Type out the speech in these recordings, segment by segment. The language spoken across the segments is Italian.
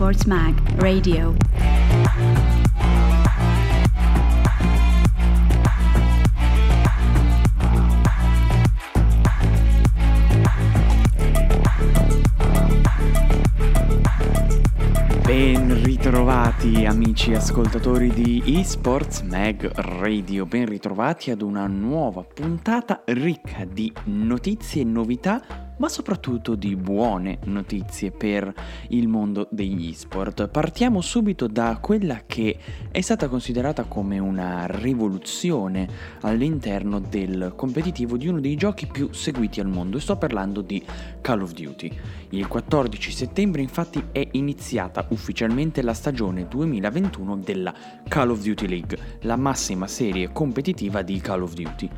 eSports Mag Radio. Ben ritrovati amici ascoltatori di eSports Mag Radio, ben ritrovati ad una nuova puntata ricca di notizie e novità ma soprattutto di buone notizie per il mondo degli esport. Partiamo subito da quella che è stata considerata come una rivoluzione all'interno del competitivo di uno dei giochi più seguiti al mondo e sto parlando di Call of Duty. Il 14 settembre infatti è iniziata ufficialmente la stagione 2021 della Call of Duty League, la massima serie competitiva di Call of Duty.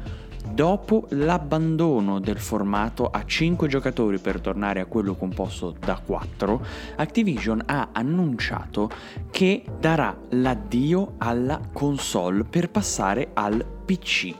Dopo l'abbandono del formato a 5 giocatori per tornare a quello composto da 4, Activision ha annunciato che darà l'addio alla console per passare al PC.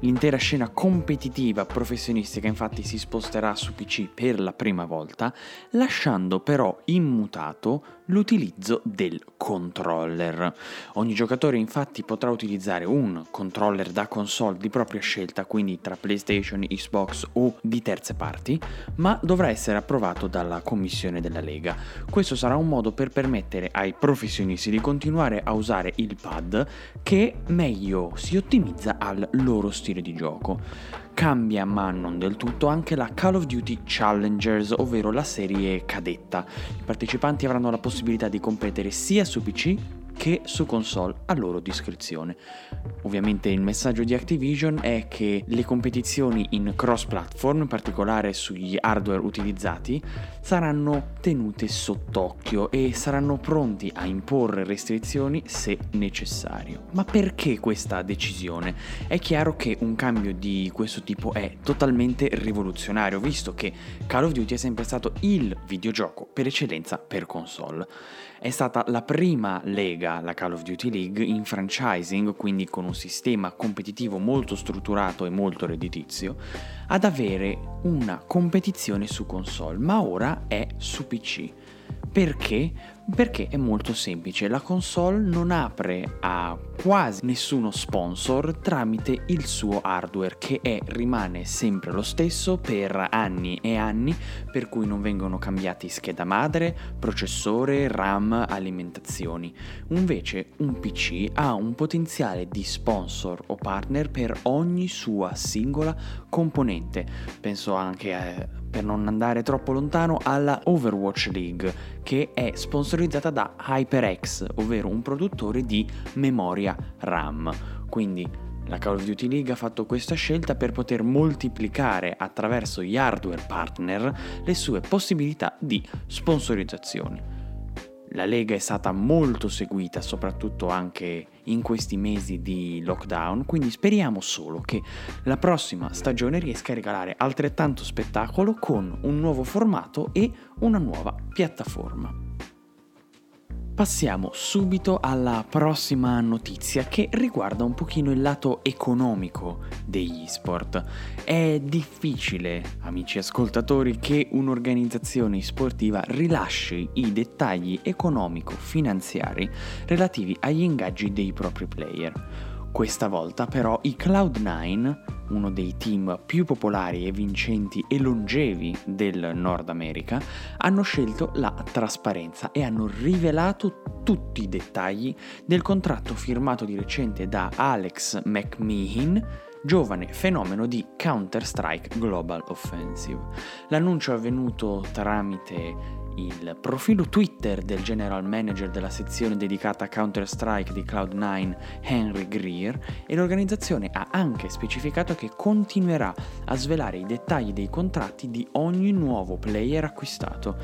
L'intera scena competitiva professionistica infatti si sposterà su PC per la prima volta, lasciando però immutato l'utilizzo del controller. Ogni giocatore infatti potrà utilizzare un controller da console di propria scelta, quindi tra PlayStation, Xbox o di terze parti, ma dovrà essere approvato dalla commissione della Lega. Questo sarà un modo per permettere ai professionisti di continuare a usare il pad che meglio si ottimizza al loro stile di gioco. Cambia ma non del tutto anche la Call of Duty Challengers, ovvero la serie cadetta. I partecipanti avranno la possibilità di competere sia su PC che su console a loro discrezione. Ovviamente il messaggio di Activision è che le competizioni in cross-platform, in particolare sugli hardware utilizzati, saranno tenute sott'occhio e saranno pronti a imporre restrizioni se necessario. Ma perché questa decisione? È chiaro che un cambio di questo tipo è totalmente rivoluzionario, visto che Call of Duty è sempre stato il videogioco per eccellenza per console. È stata la prima lega, la Call of Duty League, in franchising, quindi con un sistema competitivo molto strutturato e molto redditizio, ad avere una competizione su console, ma ora è su PC. Perché? Perché è molto semplice, la console non apre a quasi nessuno sponsor tramite il suo hardware che è, rimane sempre lo stesso per anni e anni, per cui non vengono cambiati scheda madre, processore, RAM, alimentazioni. Invece un PC ha un potenziale di sponsor o partner per ogni sua singola componente. Penso anche a per non andare troppo lontano, alla Overwatch League, che è sponsorizzata da HyperX, ovvero un produttore di memoria RAM. Quindi la Call of Duty League ha fatto questa scelta per poter moltiplicare attraverso gli hardware partner le sue possibilità di sponsorizzazione. La Lega è stata molto seguita, soprattutto anche in questi mesi di lockdown, quindi speriamo solo che la prossima stagione riesca a regalare altrettanto spettacolo con un nuovo formato e una nuova piattaforma. Passiamo subito alla prossima notizia che riguarda un pochino il lato economico degli sport. È difficile, amici ascoltatori, che un'organizzazione sportiva rilasci i dettagli economico-finanziari relativi agli ingaggi dei propri player. Questa volta però i Cloud9, uno dei team più popolari e vincenti e longevi del Nord America, hanno scelto la trasparenza e hanno rivelato tutti i dettagli del contratto firmato di recente da Alex McMeehan, giovane fenomeno di Counter-Strike Global Offensive. L'annuncio è avvenuto tramite il profilo Twitter del general manager della sezione dedicata a Counter-Strike di Cloud9, Henry Greer, e l'organizzazione ha anche specificato che continuerà a svelare i dettagli dei contratti di ogni nuovo player acquistato.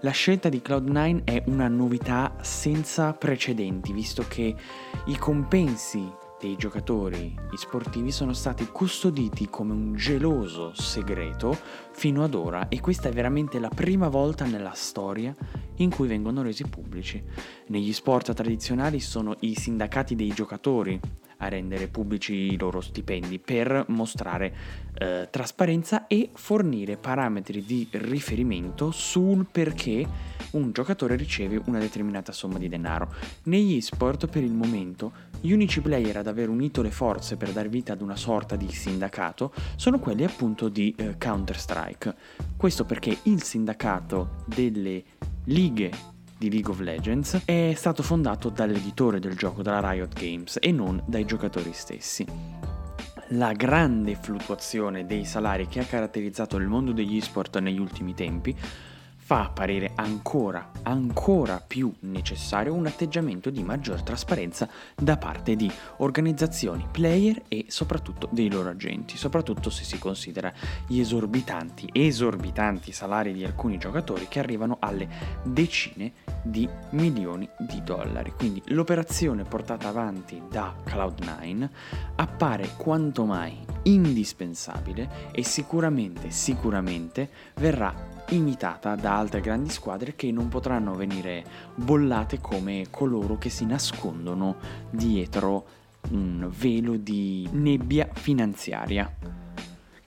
La scelta di Cloud9 è una novità senza precedenti, visto che i compensi dei giocatori sportivi sono stati custoditi come un geloso segreto fino ad ora e questa è veramente la prima volta nella storia in cui vengono resi pubblici. Negli sport tradizionali sono i sindacati dei giocatori a rendere pubblici i loro stipendi per mostrare eh, trasparenza e fornire parametri di riferimento sul perché un giocatore riceve una determinata somma di denaro. Negli esport per il momento gli unici player ad aver unito le forze per dar vita ad una sorta di sindacato sono quelli appunto di eh, Counter-Strike. Questo perché il sindacato delle lighe di League of Legends è stato fondato dall'editore del gioco, dalla Riot Games, e non dai giocatori stessi. La grande fluttuazione dei salari che ha caratterizzato il mondo degli esport negli ultimi tempi fa apparire ancora, ancora più necessario un atteggiamento di maggior trasparenza da parte di organizzazioni, player e soprattutto dei loro agenti, soprattutto se si considera gli esorbitanti, esorbitanti salari di alcuni giocatori che arrivano alle decine di milioni di dollari. Quindi l'operazione portata avanti da Cloud9 appare quanto mai indispensabile e sicuramente, sicuramente verrà imitata da altre grandi squadre che non potranno venire bollate come coloro che si nascondono dietro un velo di nebbia finanziaria.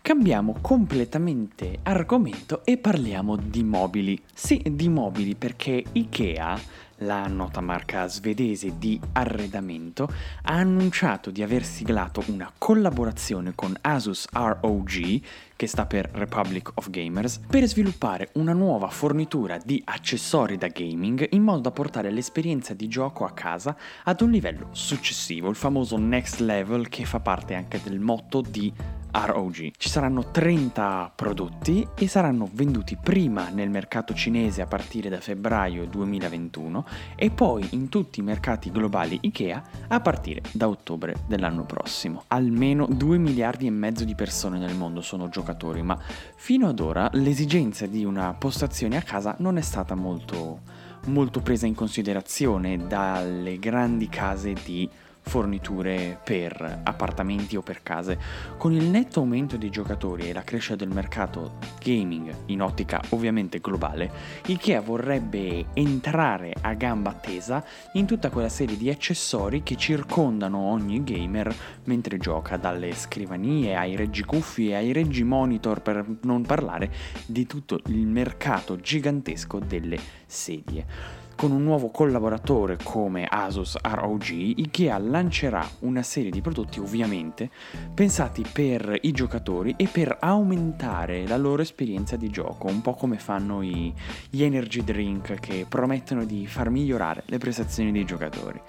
Cambiamo completamente argomento e parliamo di mobili. Sì, di mobili perché IKEA la nota marca svedese di arredamento, ha annunciato di aver siglato una collaborazione con Asus ROG, che sta per Republic of Gamers, per sviluppare una nuova fornitura di accessori da gaming in modo da portare l'esperienza di gioco a casa ad un livello successivo, il famoso next level che fa parte anche del motto di ROG. Ci saranno 30 prodotti e saranno venduti prima nel mercato cinese a partire da febbraio 2021 e poi in tutti i mercati globali IKEA a partire da ottobre dell'anno prossimo. Almeno 2 miliardi e mezzo di persone nel mondo sono giocatori, ma fino ad ora l'esigenza di una postazione a casa non è stata molto, molto presa in considerazione dalle grandi case di forniture per appartamenti o per case. Con il netto aumento dei giocatori e la crescita del mercato gaming in ottica ovviamente globale, IKEA vorrebbe entrare a gamba tesa in tutta quella serie di accessori che circondano ogni gamer mentre gioca, dalle scrivanie ai reggicuffi ai reggimonitor per non parlare di tutto il mercato gigantesco delle sedie. Con un nuovo collaboratore come Asus ROG, IKEA lancerà una serie di prodotti ovviamente pensati per i giocatori e per aumentare la loro esperienza di gioco, un po' come fanno i, gli energy drink che promettono di far migliorare le prestazioni dei giocatori.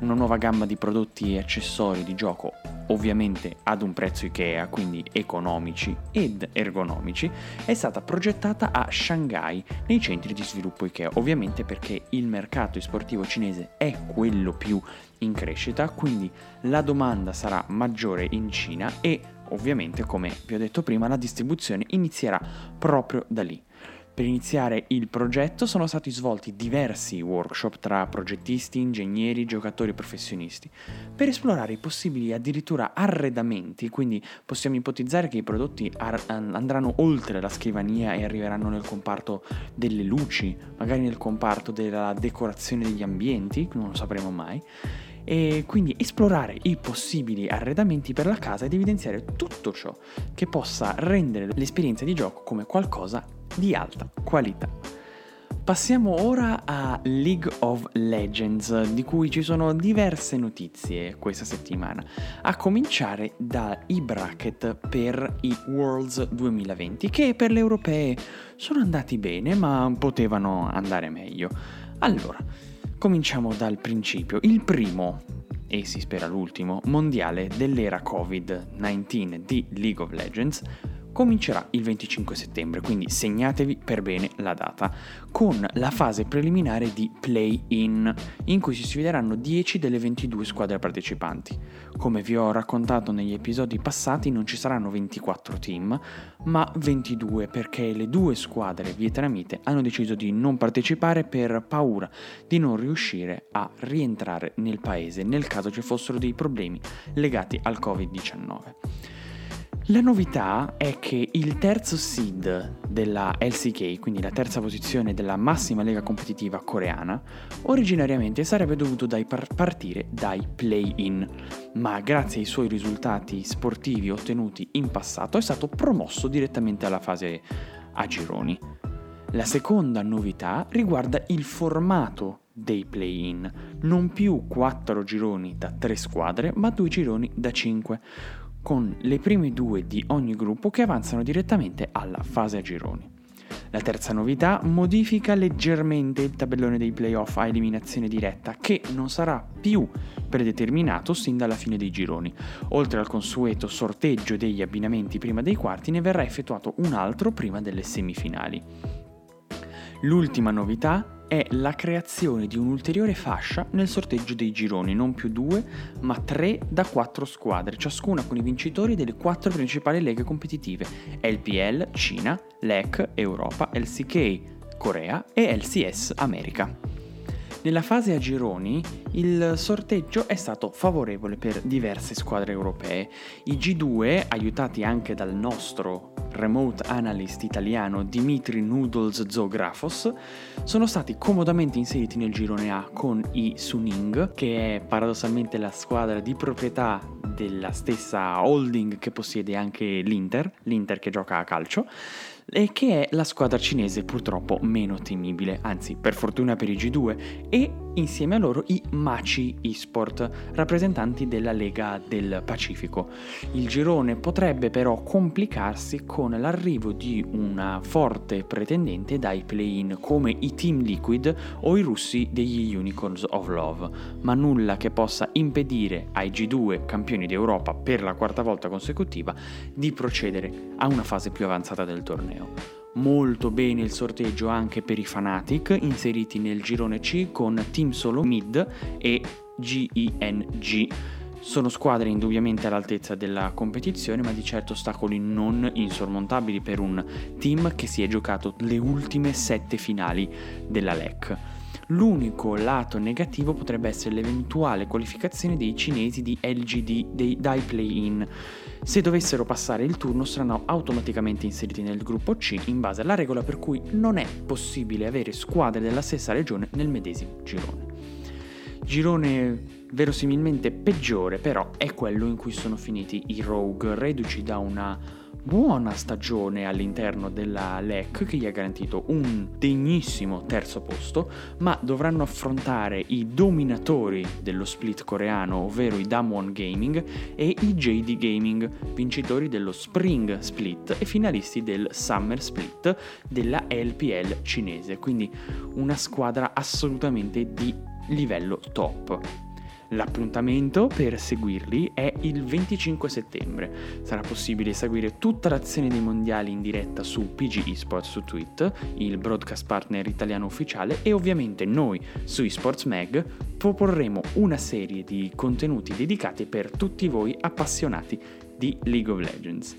Una nuova gamma di prodotti e accessori di gioco, ovviamente ad un prezzo IKEA, quindi economici ed ergonomici, è stata progettata a Shanghai nei centri di sviluppo IKEA, ovviamente perché il mercato sportivo cinese è quello più in crescita, quindi la domanda sarà maggiore in Cina e ovviamente, come vi ho detto prima, la distribuzione inizierà proprio da lì. Per iniziare il progetto sono stati svolti diversi workshop tra progettisti, ingegneri, giocatori e professionisti per esplorare i possibili addirittura arredamenti, quindi possiamo ipotizzare che i prodotti ar- andranno oltre la scrivania e arriveranno nel comparto delle luci, magari nel comparto della decorazione degli ambienti, non lo sapremo mai. E quindi esplorare i possibili arredamenti per la casa ed evidenziare tutto ciò che possa rendere l'esperienza di gioco come qualcosa di alta qualità. Passiamo ora a League of Legends, di cui ci sono diverse notizie questa settimana, a cominciare dai bracket per i Worlds 2020, che per le europee sono andati bene, ma potevano andare meglio. Allora, cominciamo dal principio. Il primo, e si spera l'ultimo, mondiale dell'era Covid-19 di League of Legends comincerà il 25 settembre, quindi segnatevi per bene la data, con la fase preliminare di play-in, in cui si sfideranno 10 delle 22 squadre partecipanti. Come vi ho raccontato negli episodi passati non ci saranno 24 team, ma 22 perché le due squadre vietnamite hanno deciso di non partecipare per paura di non riuscire a rientrare nel paese nel caso ci fossero dei problemi legati al Covid-19. La novità è che il terzo seed della LCK, quindi la terza posizione della massima lega competitiva coreana, originariamente sarebbe dovuto dai par- partire dai play-in, ma grazie ai suoi risultati sportivi ottenuti in passato è stato promosso direttamente alla fase a gironi. La seconda novità riguarda il formato dei play-in, non più 4 gironi da 3 squadre, ma 2 gironi da 5, con le prime due di ogni gruppo che avanzano direttamente alla fase a gironi. La terza novità modifica leggermente il tabellone dei playoff a eliminazione diretta che non sarà più predeterminato sin dalla fine dei gironi. Oltre al consueto sorteggio degli abbinamenti prima dei quarti ne verrà effettuato un altro prima delle semifinali. L'ultima novità è la creazione di un'ulteriore fascia nel sorteggio dei gironi, non più due, ma tre da quattro squadre, ciascuna con i vincitori delle quattro principali leghe competitive, LPL, Cina, LEC, Europa, LCK, Corea e LCS America. Nella fase a gironi il sorteggio è stato favorevole per diverse squadre europee. I G2, aiutati anche dal nostro remote analyst italiano Dimitri Noodles Zoografos, sono stati comodamente inseriti nel girone A con i Suning, che è paradossalmente la squadra di proprietà della stessa holding che possiede anche l'Inter, l'Inter che gioca a calcio, che è la squadra cinese purtroppo meno temibile, anzi per fortuna per i G2, e insieme a loro i Machi eSport, rappresentanti della Lega del Pacifico. Il girone potrebbe però complicarsi con l'arrivo di una forte pretendente dai play-in come i Team Liquid o i russi degli Unicorns of Love, ma nulla che possa impedire ai G2 campioni d'Europa per la quarta volta consecutiva di procedere a una fase più avanzata del torneo molto bene il sorteggio anche per i Fanatic inseriti nel girone C con Team Solo Mid e GENG. Sono squadre indubbiamente all'altezza della competizione, ma di certo ostacoli non insormontabili per un team che si è giocato le ultime sette finali della LEC. L'unico lato negativo potrebbe essere l'eventuale qualificazione dei cinesi di LGD dai play-in. Se dovessero passare il turno saranno automaticamente inseriti nel gruppo C in base alla regola per cui non è possibile avere squadre della stessa regione nel medesimo girone. Girone verosimilmente peggiore però è quello in cui sono finiti i Rogue, reduci da una buona stagione all'interno della LEC che gli ha garantito un degnissimo terzo posto, ma dovranno affrontare i dominatori dello split coreano, ovvero i Damwon Gaming e i JD Gaming, vincitori dello Spring Split e finalisti del Summer Split della LPL cinese, quindi una squadra assolutamente di livello top. L'appuntamento per seguirli è il 25 settembre. Sarà possibile seguire tutta l'azione dei mondiali in diretta su PG Esports su Twitter, il broadcast partner italiano ufficiale, e ovviamente noi su Esports Mag proporremo una serie di contenuti dedicati per tutti voi appassionati di League of Legends.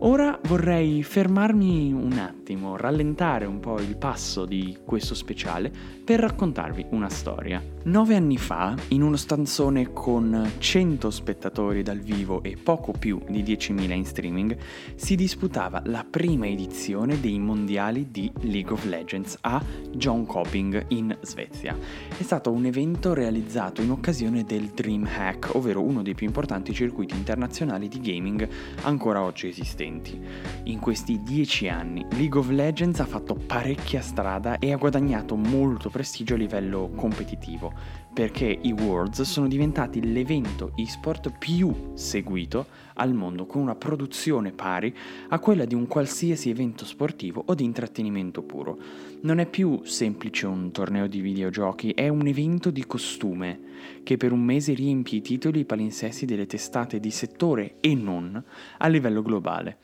Ora vorrei fermarmi un attimo, rallentare un po' il passo di questo speciale per raccontarvi una storia. Nove anni fa, in uno stanzone con 100 spettatori dal vivo e poco più di 10.000 in streaming, si disputava la prima edizione dei mondiali di League of Legends a Jonkoping in Svezia. È stato un evento realizzato in occasione del DreamHack, ovvero uno dei più importanti circuiti internazionali di gaming ancora oggi esistenti. In questi 10 anni League of Legends ha fatto parecchia strada e ha guadagnato molto prestigio a livello competitivo, perché i Worlds sono diventati l'evento esport più seguito al mondo, con una produzione pari a quella di un qualsiasi evento sportivo o di intrattenimento puro. Non è più semplice un torneo di videogiochi, è un evento di costume che per un mese riempie i titoli e i palinsesti delle testate di settore e non a livello globale.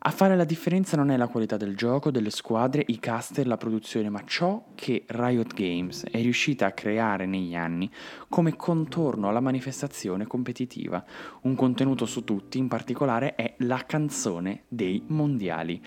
A fare la differenza non è la qualità del gioco, delle squadre, i caster, la produzione, ma ciò che Riot Games è riuscita a creare negli anni come contorno alla manifestazione competitiva. Un contenuto su tutti, in particolare, è la canzone dei mondiali.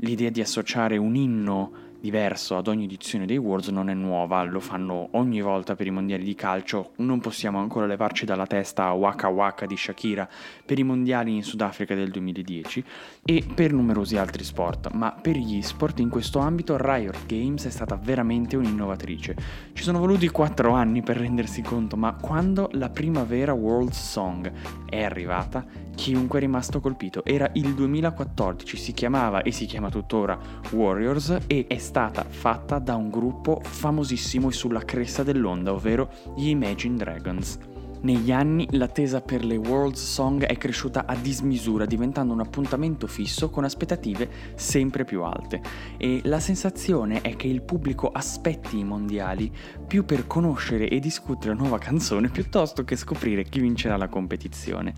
L'idea di associare un inno diverso ad ogni edizione dei Worlds non è nuova, lo fanno ogni volta per i mondiali di calcio, non possiamo ancora levarci dalla testa Waka Waka di Shakira per i mondiali in Sudafrica del 2010 e per numerosi altri sport, ma per gli sport in questo ambito Riot Games è stata veramente un'innovatrice. Ci sono voluti 4 anni per rendersi conto, ma quando la primavera World Song è arrivata, chiunque è rimasto colpito. Era il 2014, si chiamava e si chiama tuttora Warriors e è stata fatta da un gruppo famosissimo e sulla cresta dell'onda, ovvero gli Imagine Dragons. Negli anni l'attesa per le World Song è cresciuta a dismisura, diventando un appuntamento fisso con aspettative sempre più alte. E la sensazione è che il pubblico aspetti i mondiali più per conoscere e discutere la nuova canzone piuttosto che scoprire chi vincerà la competizione.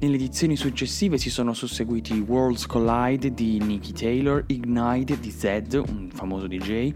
Nelle edizioni successive si sono susseguiti Worlds Collide di Nicky Taylor, Ignite di Zed, un famoso DJ,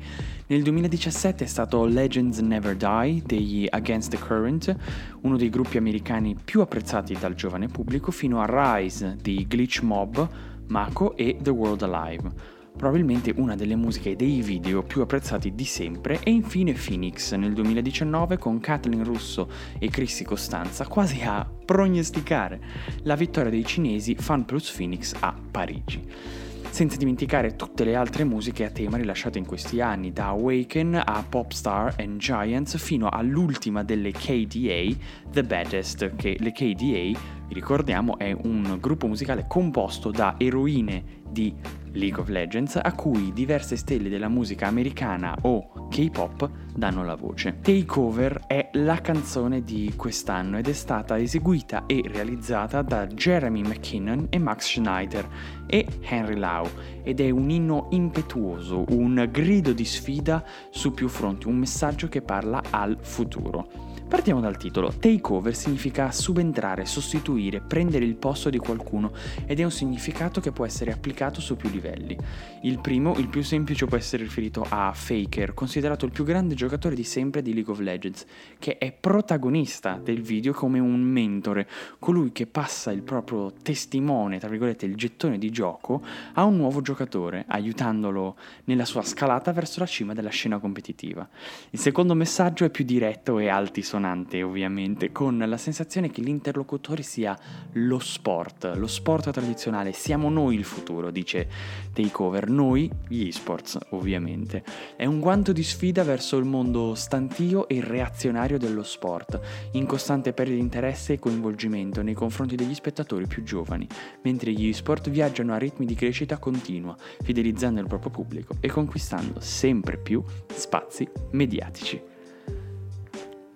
nel 2017 è stato Legends Never Die degli Against the Current, uno dei gruppi americani più apprezzati dal giovane pubblico, fino a Rise di Glitch Mob, Mako e The World Alive. Probabilmente una delle musiche e dei video più apprezzati di sempre e infine Phoenix nel 2019 con Kathleen Russo e Chrissy Costanza quasi a prognosticare la vittoria dei cinesi Fan Plus Phoenix a Parigi senza dimenticare tutte le altre musiche a tema rilasciate in questi anni, da Awaken a Popstar and Giants fino all'ultima delle KDA, The Baddest, che le KDA, vi ricordiamo, è un gruppo musicale composto da eroine di League of Legends a cui diverse stelle della musica americana o K-pop danno la voce. Takeover è la canzone di quest'anno ed è stata eseguita e realizzata da Jeremy McKinnon e Max Schneider e Henry Lau ed è un inno impetuoso, un grido di sfida su più fronti, un messaggio che parla al futuro. Partiamo dal titolo. Takeover significa subentrare, sostituire, prendere il posto di qualcuno ed è un significato che può essere applicato su più livelli. Il primo, il più semplice, può essere riferito a Faker, considerato il più grande giocatore di sempre di League of Legends, che è protagonista del video come un mentore, colui che passa il proprio testimone, tra virgolette il gettone di gioco, a un nuovo giocatore, aiutandolo nella sua scalata verso la cima della scena competitiva. Il secondo messaggio è più diretto e altisonante dissonante ovviamente, con la sensazione che l'interlocutore sia lo sport, lo sport tradizionale, siamo noi il futuro, dice Takeover, noi gli esports ovviamente. È un guanto di sfida verso il mondo stantio e reazionario dello sport, in costante perdita di interesse e coinvolgimento nei confronti degli spettatori più giovani, mentre gli esport viaggiano a ritmi di crescita continua, fidelizzando il proprio pubblico e conquistando sempre più spazi mediatici.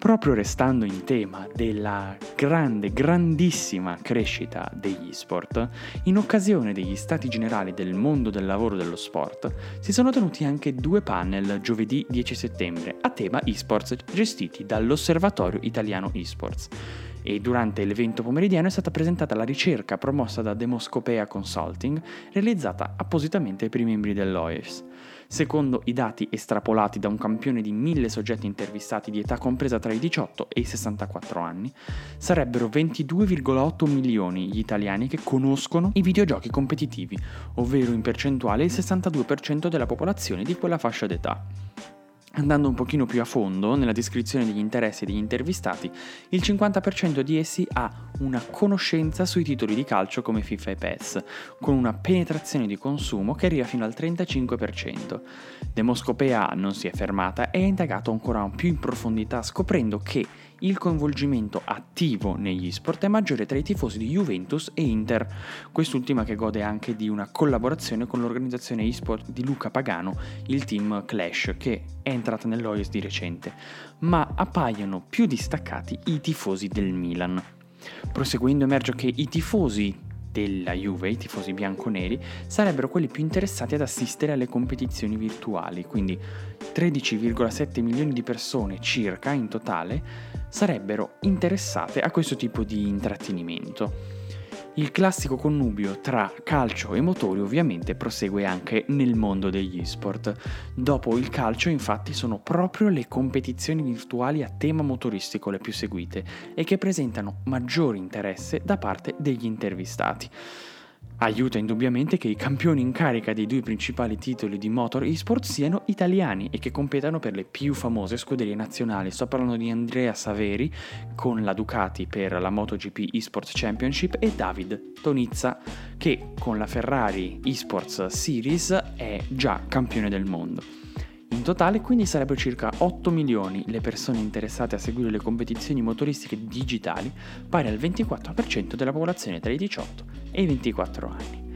Proprio restando in tema della grande, grandissima crescita degli sport, in occasione degli stati generali del mondo del lavoro dello sport, si sono tenuti anche due panel giovedì 10 settembre a tema esports gestiti dall'Osservatorio Italiano Esports e durante l'evento pomeridiano è stata presentata la ricerca promossa da Demoscopea Consulting realizzata appositamente per i membri dell'OES. Secondo i dati estrapolati da un campione di mille soggetti intervistati di età compresa tra i 18 e i 64 anni, sarebbero 22,8 milioni gli italiani che conoscono i videogiochi competitivi, ovvero in percentuale il 62% della popolazione di quella fascia d'età. Andando un pochino più a fondo nella descrizione degli interessi degli intervistati, il 50% di essi ha una conoscenza sui titoli di calcio come FIFA e PES, con una penetrazione di consumo che arriva fino al 35%. Demoscopea non si è fermata e ha indagato ancora più in profondità scoprendo che il coinvolgimento attivo negli sport è maggiore tra i tifosi di Juventus e Inter, quest'ultima che gode anche di una collaborazione con l'organizzazione eSport di Luca Pagano, il team Clash, che è entrata nell'OIS di recente, ma appaiono più distaccati i tifosi del Milan. Proseguendo emerge che i tifosi della Juve, i tifosi bianconeri, sarebbero quelli più interessati ad assistere alle competizioni virtuali, quindi 13,7 milioni di persone circa in totale sarebbero interessate a questo tipo di intrattenimento. Il classico connubio tra calcio e motori ovviamente prosegue anche nel mondo degli sport. Dopo il calcio infatti sono proprio le competizioni virtuali a tema motoristico le più seguite e che presentano maggiore interesse da parte degli intervistati. Aiuta indubbiamente che i campioni in carica dei due principali titoli di motor esport siano italiani e che competano per le più famose scuderie nazionali. Sto parlando di Andrea Saveri con la Ducati per la MotoGP Esports Championship e David Tonizza che con la Ferrari Esports Series è già campione del mondo. In totale quindi sarebbero circa 8 milioni le persone interessate a seguire le competizioni motoristiche digitali, pari al 24% della popolazione tra i 18 e i 24 anni.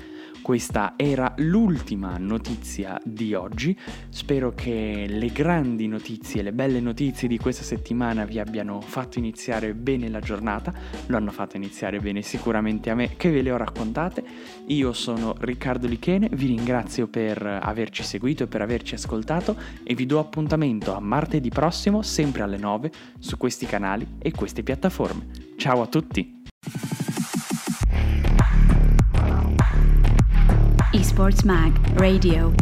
Questa era l'ultima notizia di oggi, spero che le grandi notizie, le belle notizie di questa settimana vi abbiano fatto iniziare bene la giornata, lo hanno fatto iniziare bene sicuramente a me che ve le ho raccontate. Io sono Riccardo Lichene, vi ringrazio per averci seguito e per averci ascoltato e vi do appuntamento a martedì prossimo sempre alle 9 su questi canali e queste piattaforme. Ciao a tutti! Esports Mag Radio.